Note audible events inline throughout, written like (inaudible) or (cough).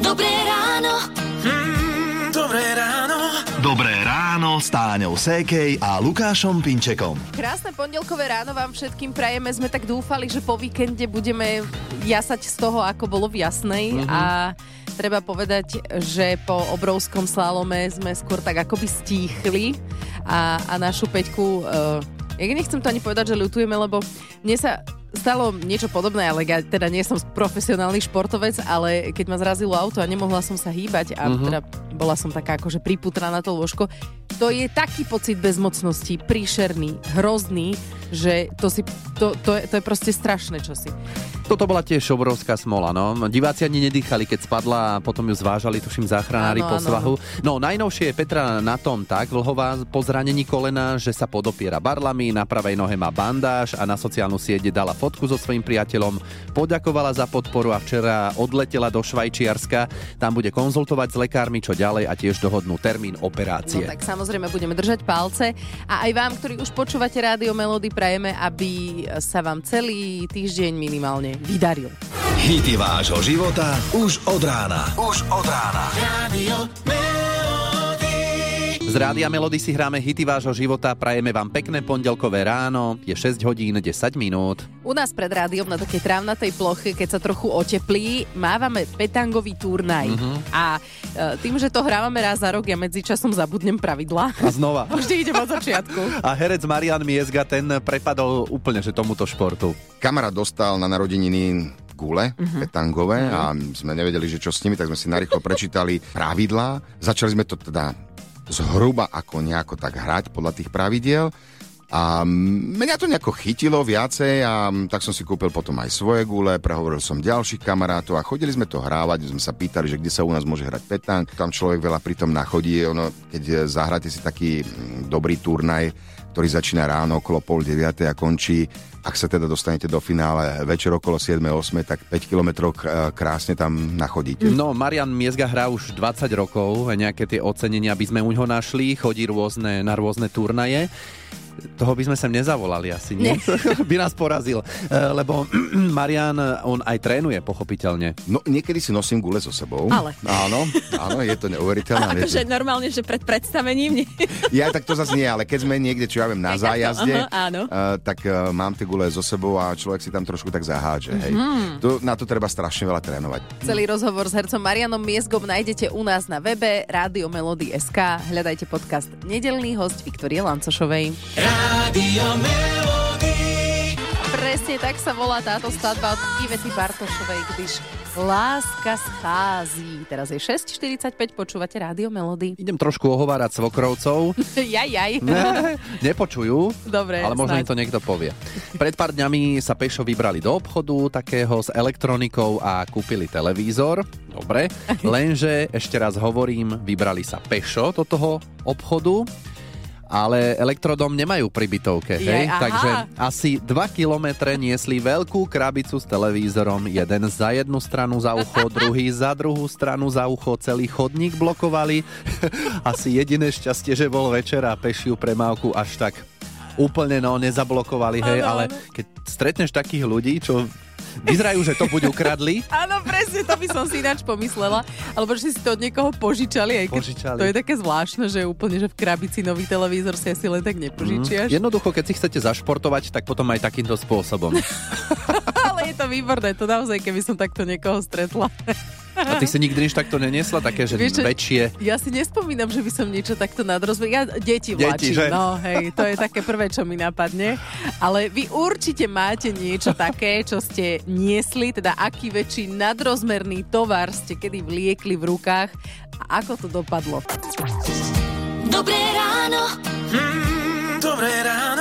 Dobré ráno. Mm, dobré ráno. Dobré ráno s Táňou Sékej a Lukášom Pinčekom. Krásne pondelkové ráno vám všetkým prajeme. Sme tak dúfali, že po víkende budeme jasať z toho, ako bolo v jasnej Mhm. a treba povedať, že po obrovskom slalome sme skôr tak akoby stíchli a, a našu Peťku, uh, ja nechcem to ani povedať, že ľutujeme, lebo mne sa stalo niečo podobné, ale ja teda nie som profesionálny športovec, ale keď ma zrazilo auto a nemohla som sa hýbať a Mhm. teda bola som taká akože priputra na to lôžko, to je taký pocit bezmocnosti, príšerný, hrozný, že to, si, to, to, je, to je proste strašné čosi. Toto bola tiež obrovská smola, no. Diváci ani nedýchali, keď spadla a potom ju zvážali, tuším, záchranári po svahu. No, najnovšie je Petra na tom tak, Vlhová po zranení kolena, že sa podopiera barlami, na pravej nohe má bandáž a na sociálnu sieť dala fotku so svojím priateľom, poďakovala za podporu a včera odletela do Švajčiarska. Tam bude konzultovať s lekármi, čo ďalej a tiež dohodnú termín No operácie. tak samozrejme budeme držať palce a aj vám, ktorí už počúvate Rádio Melody, prajeme, aby sa vám celý týždeň minimálne vydaril. Hity vášho života už od rána. Už od rána. Radio Melody. Z Rádia Melody si hráme hity vášho života, prajeme vám pekné pondelkové ráno, je 6 hodín 10 minút. U nás pred rádiom na takej trávnatej ploche, keď sa trochu oteplí, mávame petangový turnaj. A e, tým, že to hrávame raz za rok, ja medzičasom zabudnem pravidla. A znova. (laughs) Vždy idem od začiatku. A herec Marian Miezga, ten prepadol úplne, že tomuto športu. Kamarát dostal na narodeniny gule petangové a sme nevedeli, že čo s nimi, tak sme si narýchlo prečítali pravidlá. Začali sme to teda zhruba ako nejako tak hrať podľa tých pravidiel. A mňa to nejako chytilo viacej a tak som si kúpil potom aj svoje gule, prehovoril som ďalších kamarátov a chodili sme to hrávať, sme sa pýtali, že kde sa u nás môže hrať petang. Tam človek veľa pritom nachodí, ono, keď zahráte si taký mm, dobrý turnaj, ktorý začína ráno okolo pol deviatej a končí, ak sa teda dostanete do finále večer okolo 7. 8. tak 5 kilometrov k- krásne tam nachodíte. No, Marian Miezga hrá už 20 rokov, nejaké tie ocenenia by sme u ňoho našli, chodí rôzne, na rôzne turnaje. Toho by sme sem nezavolali asi, nie? (laughs) by nás porazil. E, Lebo (clears throat) Marian, on aj trénuje, pochopiteľne. No, niekedy si nosím gule so sebou. Ale. Áno, áno, je to neuveriteľné. A (laughs) akože normálne, že pred predstavením nie. (laughs) Ja tak to zase nie, ale keď sme niekde, čo ja viem, na Tak zájazde, aha, áno. uh, tak uh, mám tie gule so sebou a človek si tam trošku tak zahádže. Hej. Mhm. To, na to treba strašne veľa trénovať. Celý rozhovor s hercom Marianom Miezgom nájdete u nás na webe Rádio Melody SK. Hľadajte podcast Nedelný host Viktorie Lancošovej. Radio Melody. Presne tak sa volá táto skladba od Ivety Bartošovej, když láska schází. Teraz je 6.45, počúvate Rádio Melody. Idem trošku ohovárať svokrovcov. (laughs) Jaj, jaj. Ne, nepočujú, Dobre, ale možno snáď. im to niekto povie. Pred pár dňami sa Pešo vybrali do obchodu takého s elektronikou a kúpili televízor. Dobre, (laughs) lenže ešte raz hovorím, vybrali sa Pešo do toho obchodu, ale elektrodom nemajú pri bytovke, hej? Aha. Takže asi 2 kilometre niesli veľkú krabicu s televízorom, jeden za jednu stranu za ucho, (laughs) druhý za druhú stranu za ucho, celý chodník blokovali. (laughs) asi jediné šťastie, že bol večer a pešiu premávku až tak úplne no, nezablokovali, hej, Áno, ale keď stretneš takých ľudí, čo vyzerajú, že to buď ukradli, Áno, presne, to by som si ináč pomyslela. Alebo že si to od niekoho požičali. Aj keď Požičali. To je také zvláštne, že úplne, že v krabici nový televízor si asi len tak nepožičiaš. jednoducho, keď si chcete zašportovať, tak potom aj takýmto spôsobom. (laughs) Ale je to výborné, to naozaj, keby som takto niekoho stretla. A ty si nikdy nič takto neniesla, také, že Vieš väčšie. Ja si nespomínam, že by som niečo takto nadrozvedla. Ja deti Deti, vlačím, že? no hej, to je také prvé, čo mi napadne. Ale vy určite máte niečo také, čo ste niesli, teda aký väčší nadrozmerný tovar ste kedy vliekli v rukách a ako to dopadlo. Dobré ráno. Mm, dobré ráno.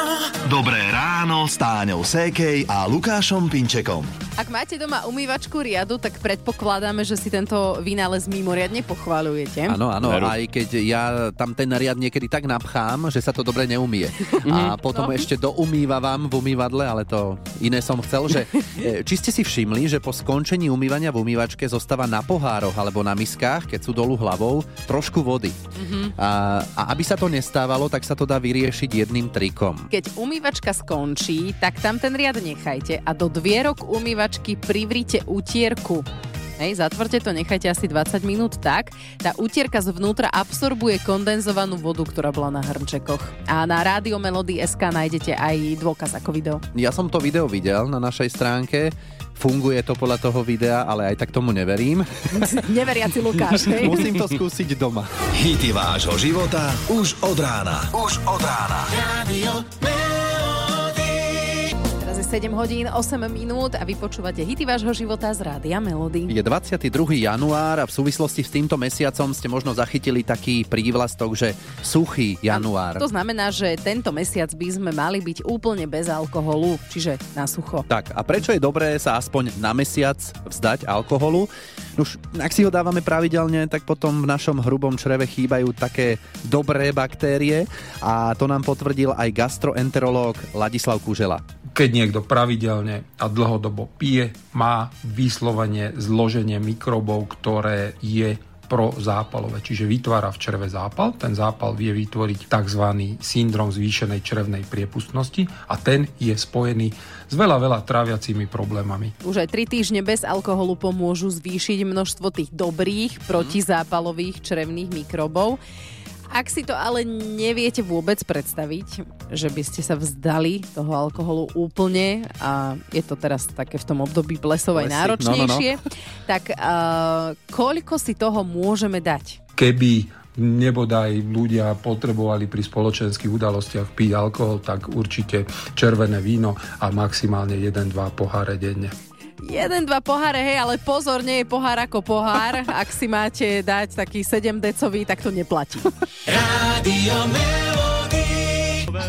Dobré ráno s Táňou Sékej a Lukášom Pinčekom. Ak máte doma umývačku riadu, tak predpokladáme, že si tento vynález mimoriadne pochválujete. Áno, áno, Veru. aj keď ja tam ten riad niekedy tak napchám, že sa to dobre neumie. A potom No. ešte doumývavam v umývadle, ale to iné som chcel, že (laughs) e, či ste si všimli, že po skončení umývania v umývačke zostáva na pohároch alebo na miskách, keď sú dolu hlavou, trošku vody. A, a aby sa to nestávalo, tak sa to dá vyriešiť jedným trikom. Keď umývačka skončí, tak tam ten riad nechajte a do dvierok umývačky privrite utierku. Hej, zatvorte to, nechajte asi 20 minút tak. Tá utierka zvnútra absorbuje kondenzovanú vodu, ktorá bola na hrnčekoch. A na Rádio Melody SK nájdete aj dôkaz ako video. Ja som to video videl na našej stránke. Funguje to podľa toho videa, ale aj tak tomu neverím. (laughs) Neveriaci Lukáš, hej? Musím to skúsiť doma. Hity vášho života už od rána. Už od rána. Radio Melody. Teraz je 7 hodín, 8 minút a vy počúvate hity vášho života z Rádia Melody. Je 22. január a v súvislosti s týmto mesiacom ste možno zachytili taký prívlastok, že suchý január. To znamená, že tento mesiac by sme mali byť úplne bez alkoholu, čiže na sucho. Tak a prečo je dobré sa aspoň na mesiac vzdať alkoholu? Už ak si ho dávame pravidelne, tak potom v našom hrubom čreve chýbajú také dobré baktérie a to nám potvrdil aj gastroenterológ Ladislav Kužela. Keď niekto pravidelne a dlhodobo pije, má vyslovene zloženie mikrobov, ktoré je prozápalové, čiže vytvára v čreve zápal. Ten zápal vie vytvoriť tzv. syndrom zvýšenej črevnej priepustnosti a ten je spojený s veľa, veľa tráviacimi problémami. Už aj 3 týždne bez alkoholu pomôžu zvýšiť množstvo tých dobrých protizápalových črevných mikrobov. Ak si to ale neviete vôbec predstaviť, že by ste sa vzdali toho alkoholu úplne a je to teraz také v tom období blesovej Blesy, náročnejšie, tak uh, koľko si toho môžeme dať? Keby nebodaj ľudia potrebovali pri spoločenských udalostiach piť alkohol, tak určite červené víno a maximálne 1-2 poháre denne. Jeden, dva poháre, hej, ale pozor, nie je pohár ako pohár. Ak si máte dať taký 7 decový, tak to neplatí. Melody.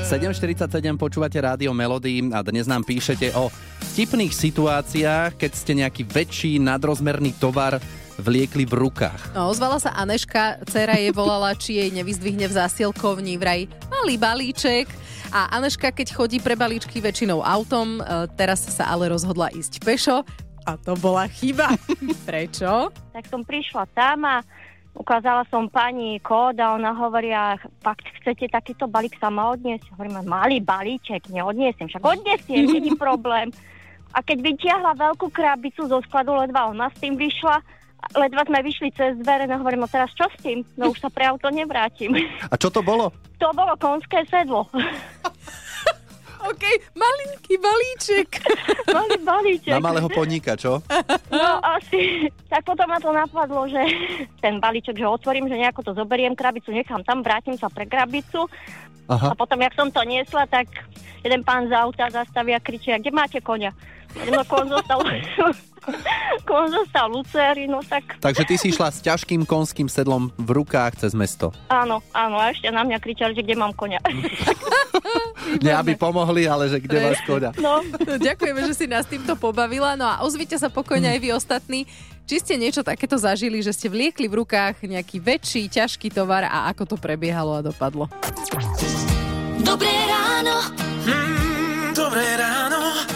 7.47 počúvate rádio Melody a dnes nám píšete o vtipných situáciách, keď ste nejaký väčší nadrozmerný tovar vliekli v rukách. No, ozvala sa Aneška, dcera jej volala, či jej nevyzdvihne v zásielkovni vraj malý balíček. A Aneška, keď chodí pre balíčky väčšinou autom, e, teraz sa ale rozhodla ísť pešo. A to bola chyba. (laughs) Prečo? tak som prišla tam a ukázala som pani kód a ona hovorí, a fakt chcete takýto balík sama odniesť? Hovorím, malý balíček, neodniesem, však odniesiem, není (laughs) problém. A keď vytiahla veľkú krabicu zo skladu, ledva ona s tým vyšla, ledva sme vyšli cez dvere, no hovorím, no teraz čo s tým? No už sa pre auto nevrátim. A čo to bolo? To bolo konské sedlo. (laughs) OK, malinký balíček. (laughs) Malý balíček. Na malého podnika, čo? (laughs) No asi. Tak potom ma to napadlo, že ten balíček, že otvorím, že nejako to zoberiem, krabicu nechám tam, vrátim sa pre krabicu. Aha. A potom, jak som to niesla, tak jeden pán z auta zastavia a kričí, "A kde máte konia? No kon zostal, (laughs) kon zostal Lucery, no tak Takže ty si išla s ťažkým konským sedlom v rukách cez mesto. áno, áno, a ešte na mňa kričali, že kde mám konia. (laughs) Nie, aby pomohli, ale že kde máš koňa. No, No, (laughs) ďakujeme, že si nás týmto pobavila. No a ozvite sa pokojne aj vy ostatní. Či ste niečo takéto zažili, že ste vliekli v rukách nejaký väčší, ťažký tovar a ako to prebiehalo a dopadlo? Dobré ráno. Mm, dobré ráno.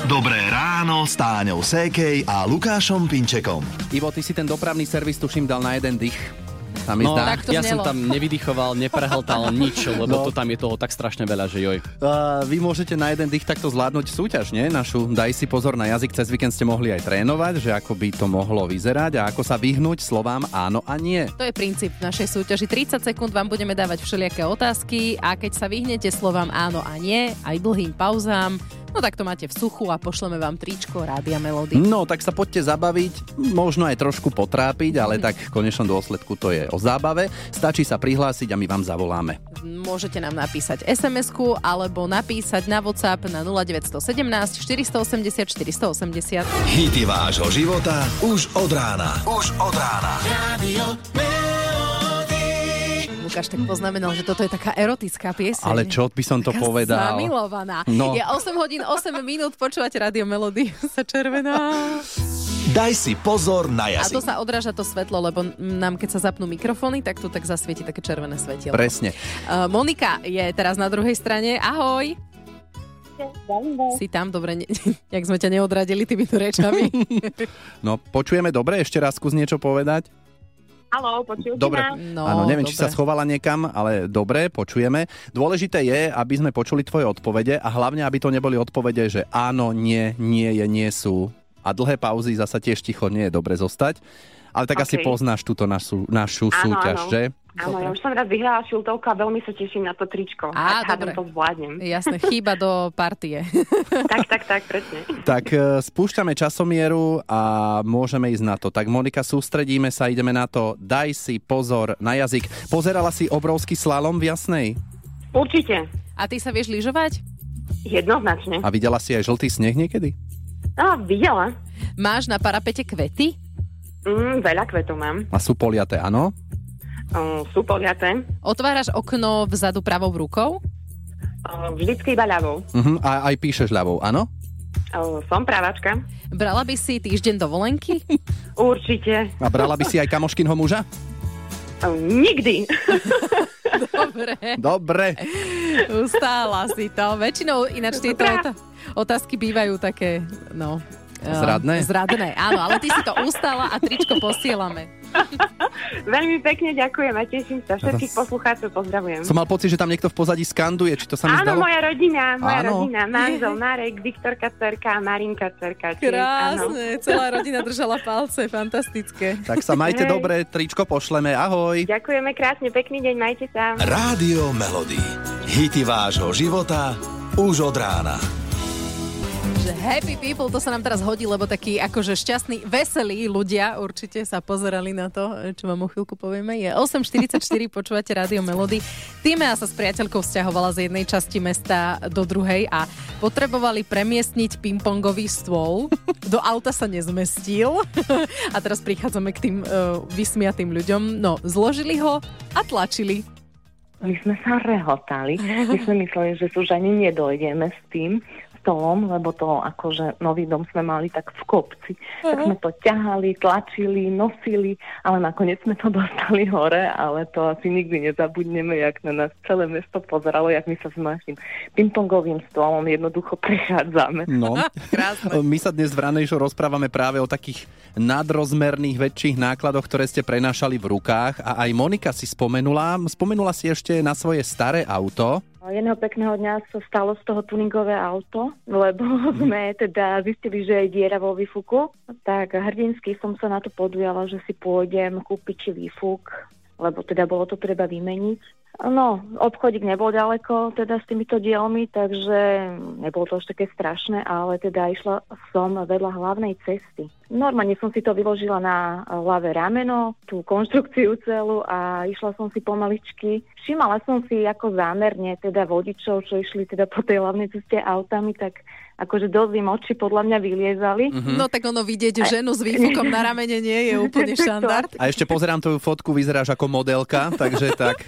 Dobré ráno s Táňou Sékej a Lukášom Pinčekom. Ivo, ty si ten dopravný servis tuším dal na jeden dých. Sa mi No, zdá. Tak to ja znelo. som tam nevydychoval, neprehltal (laughs) nič, lebo No. to tam je toho tak strašne veľa, že joj. A vy môžete na jeden dých takto zvládnuť súťaž, nie? Našu Daj si pozor na jazyk. Cez víkend ste mohli aj trénovať, že ako by to mohlo vyzerať a ako sa vyhnúť slovám áno a nie. To je princíp našej súťaži. 30 sekúnd vám budeme dávať všelijaké otázky a keď sa vyhnete slovám áno a nie, aj dlhým pauzám, no tak to máte v suchu a pošleme vám tričko Rádia Melody. No, tak sa poďte zabaviť, možno aj trošku potrápiť, ale tak v konečnom dôsledku to je o zábave. Stačí sa prihlásiť a my vám zavoláme. Môžete nám napísať SMS-ku alebo napísať na WhatsApp na 0917 480 480. Hity vášho života už od rána. Už od rána. Melody. Lukáš tak poznamenal, že toto je taká erotická pieseň. Ale čo by som to Taká povedal? Zamilovaná. No. Je 8 hodín 8 minút, počúvate Radio Melody, sa červená. Daj si pozor na A to jazyk. sa odráža to svetlo, lebo nám keď sa zapnú mikrofóny, tak tu tak zasvieti také červené svetielko. Presne. Uh, Monika je teraz na druhej strane. Ahoj. Si tam, dobre, ne, (laughs) jak sme ťa neodradili tými tu rečami. (laughs) No, počujeme dobre, ešte raz skús niečo povedať. Haló, počujete Dobre. No, Áno, neviem, či sa dobre. schovala niekam, ale dobre, počujeme. Dôležité je, aby sme počuli tvoje odpovede a hlavne, aby to neboli odpovede, že áno, nie, nie je, nie sú, a dlhé pauzy zasa tiež ticho nie je dobre zostať. Ale tak asi OK. poznáš túto našu, našu Áno, súťaž, áno. že? Áno, ja už som raz vyhrala šiltovku a veľmi sa teším na to tričko. Á, hádam, dobre. to zvládnem. Jasné, chýba do partie. (laughs) tak, tak, tak, presne. Tak e, spúšťame časomieru a môžeme ísť na to. Tak Monika, sústredíme sa, ideme na to. Daj si pozor na jazyk. Pozerala si obrovský slalom v Jasnej? Určite. A ty sa vieš lyžovať? Jednoznačne. A videla si aj žltý sneh niekedy? No, videla. Máš na parapete kvety? Mm, veľa kvetov mám. A sú poliaté, áno? Um, sú poliaté. Otváraš okno vzadu pravou rukou? Um, vždycky iba ľavou. Uh-huh. A aj píšeš ľavou, áno? Um, som právačka. Brala by si týždeň dovolenky? (laughs) Určite. A brala by si aj kamoškinho muža? Um, nikdy. (laughs) Dobre. Dobre. Ustála si to. Väčšinou ináč tieto otázky bývajú také, no... eh, Zradné? Zradné, áno, ale ty si to ustála a tričko posielame. (laughs) Veľmi pekne ďakujem a teším sa. Všetkých poslucháčov pozdravujem. Som mal pocit, že tam niekto v pozadí skanduje, či to sa mi Áno, zdalo? moja rodina, moja Áno. rodina, manžel, Marek, Viktorka, cerka a Marinka, cerka. áno. Krásne, celá (laughs) rodina držala palce, fantastické. Tak sa majte Hej. dobre, tričko pošleme, ahoj. Ďakujeme krásne, pekný deň, majte sa. Rádio Melody. Hity vášho života už od rána. Že happy people, to sa nám teraz hodí, lebo takí akože šťastní, veselí ľudia určite sa pozerali na to, čo vám o chvíľku povieme. Je 8.44, počúvate Rádio Melody. Týmea sa s priateľkou vzťahovala z jednej časti mesta do druhej a potrebovali premiestniť pingpongový stôl. Do auta sa nezmestil. A teraz prichádzame k tým uh, vysmiatým ľuďom. No, zložili ho a tlačili. My sme sa rehotali. My sme mysleli, že už ani nedojdeme s tým stolom, lebo to akože nový dom sme mali tak v kopci. Tak sme to ťahali, tlačili, nosili, ale nakoniec sme to (laughs) dostali hore, ale to asi nikdy nezabudneme, jak na nás celé mesto pozeralo, jak my sa s našim pingpongovým stolom jednoducho (laughs) prechádzame. No, (laughs) my sa dnes v Ranejšo rozprávame práve o takých nadrozmerných väčších nákladoch, ktoré ste prenášali v rukách a aj Monika si spomenula, spomenula si ešte na svoje staré auto. Jedného pekného dňa sa stalo z toho tuningové auto, lebo (laughs) sme teda zistili, že je diera vo výfuku. Tak hrdinsky som sa na to podujala, že si pôjdem kúpiť či výfuk, lebo teda bolo to treba vymeniť. No, obchodík nebol ďaleko teda s týmito dielmi, takže nebolo to až také strašné, ale teda išla som vedľa hlavnej cesty. Normálne som si to vyložila na ľavé rameno, tú konštrukciu celú a išla som si pomaličky. Všimala som si ako zámerne teda vodičov, čo išli teda po tej hlavnej ceste autami, tak akože dosť im oči podľa mňa vyliezali. No tak ono vidieť ženu s výfukom na ramene nie je úplne (laughs) štandard. A ešte pozerám tvoju fotku, vyzeráš ako modelka, takže tak.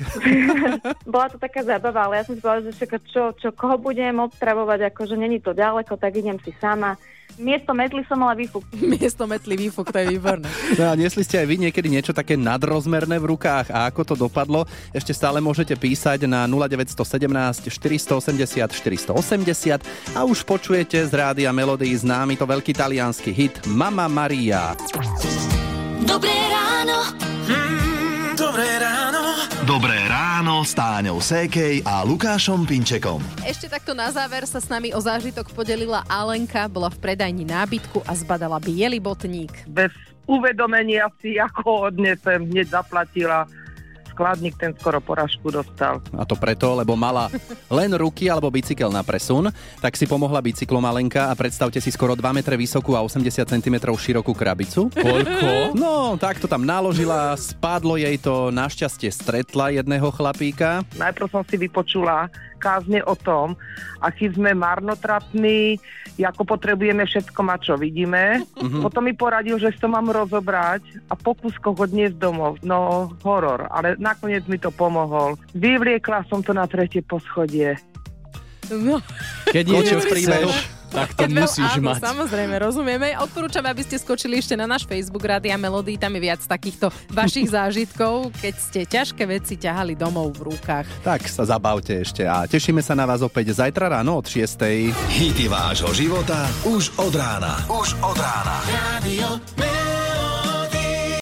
(laughs) Bola to taká zábava, ale ja som si povedala, že čo, čo, koho budem odstravovať, akože není to ďaleko, tak idem si sama. Miesto metly som mala výfuk. (laughs) Miesto metly výfuk, to je výborné. No a nesli ste aj vy niekedy niečo také nadrozmerné v rukách a ako to dopadlo? Ešte stále môžete písať na 0917 480 480 a už počujete z rádia Melody známy to veľký talianský hit Mama Maria. Dobré ráno. Mm, dobré ráno. Ráno s Táňou Sékej a Lukášom Pinčekom. Ešte takto na záver sa s nami o zážitok podelila Alenka, bola v predajni nábytku a zbadala biely botník. bez uvedomenia si, ako odnesem, hneď zaplatila. Skladník ten skoro poražku dostal. A to preto, lebo mala len ruky alebo bicykel na presun, tak si pomohla bicyklom Alenka a predstavte si skoro 2 metre vysokú a 80 cm širokú krabicu. Koľko? No, tak to tam naložila, spadlo jej to, našťastie stretla jedného chlapíka. Najprv som si vypočula kázne o tom, aký sme marnotratní, ako potrebujeme všetko mať, čo vidíme. Mhm. Potom mi poradil, že to mám rozobrať a po kúskoch odniesť domov. No, horor, ale nakoniec mi to pomohol. Vyvliekla som to na tretie poschodie. No. Keď niečo chceš, tak to (laughs) musíš áno, mať. Samozrejme, rozumieme. Odporúčam, aby ste skočili ešte na náš Facebook Rádia Melody, tam je viac takýchto vašich (laughs) zážitkov, keď ste ťažké veci ťahali domov v rukách. Tak sa zabavte ešte a tešíme sa na vás opäť zajtra ráno od 6. Hity vášho života už od rána. Už od rána. Rádio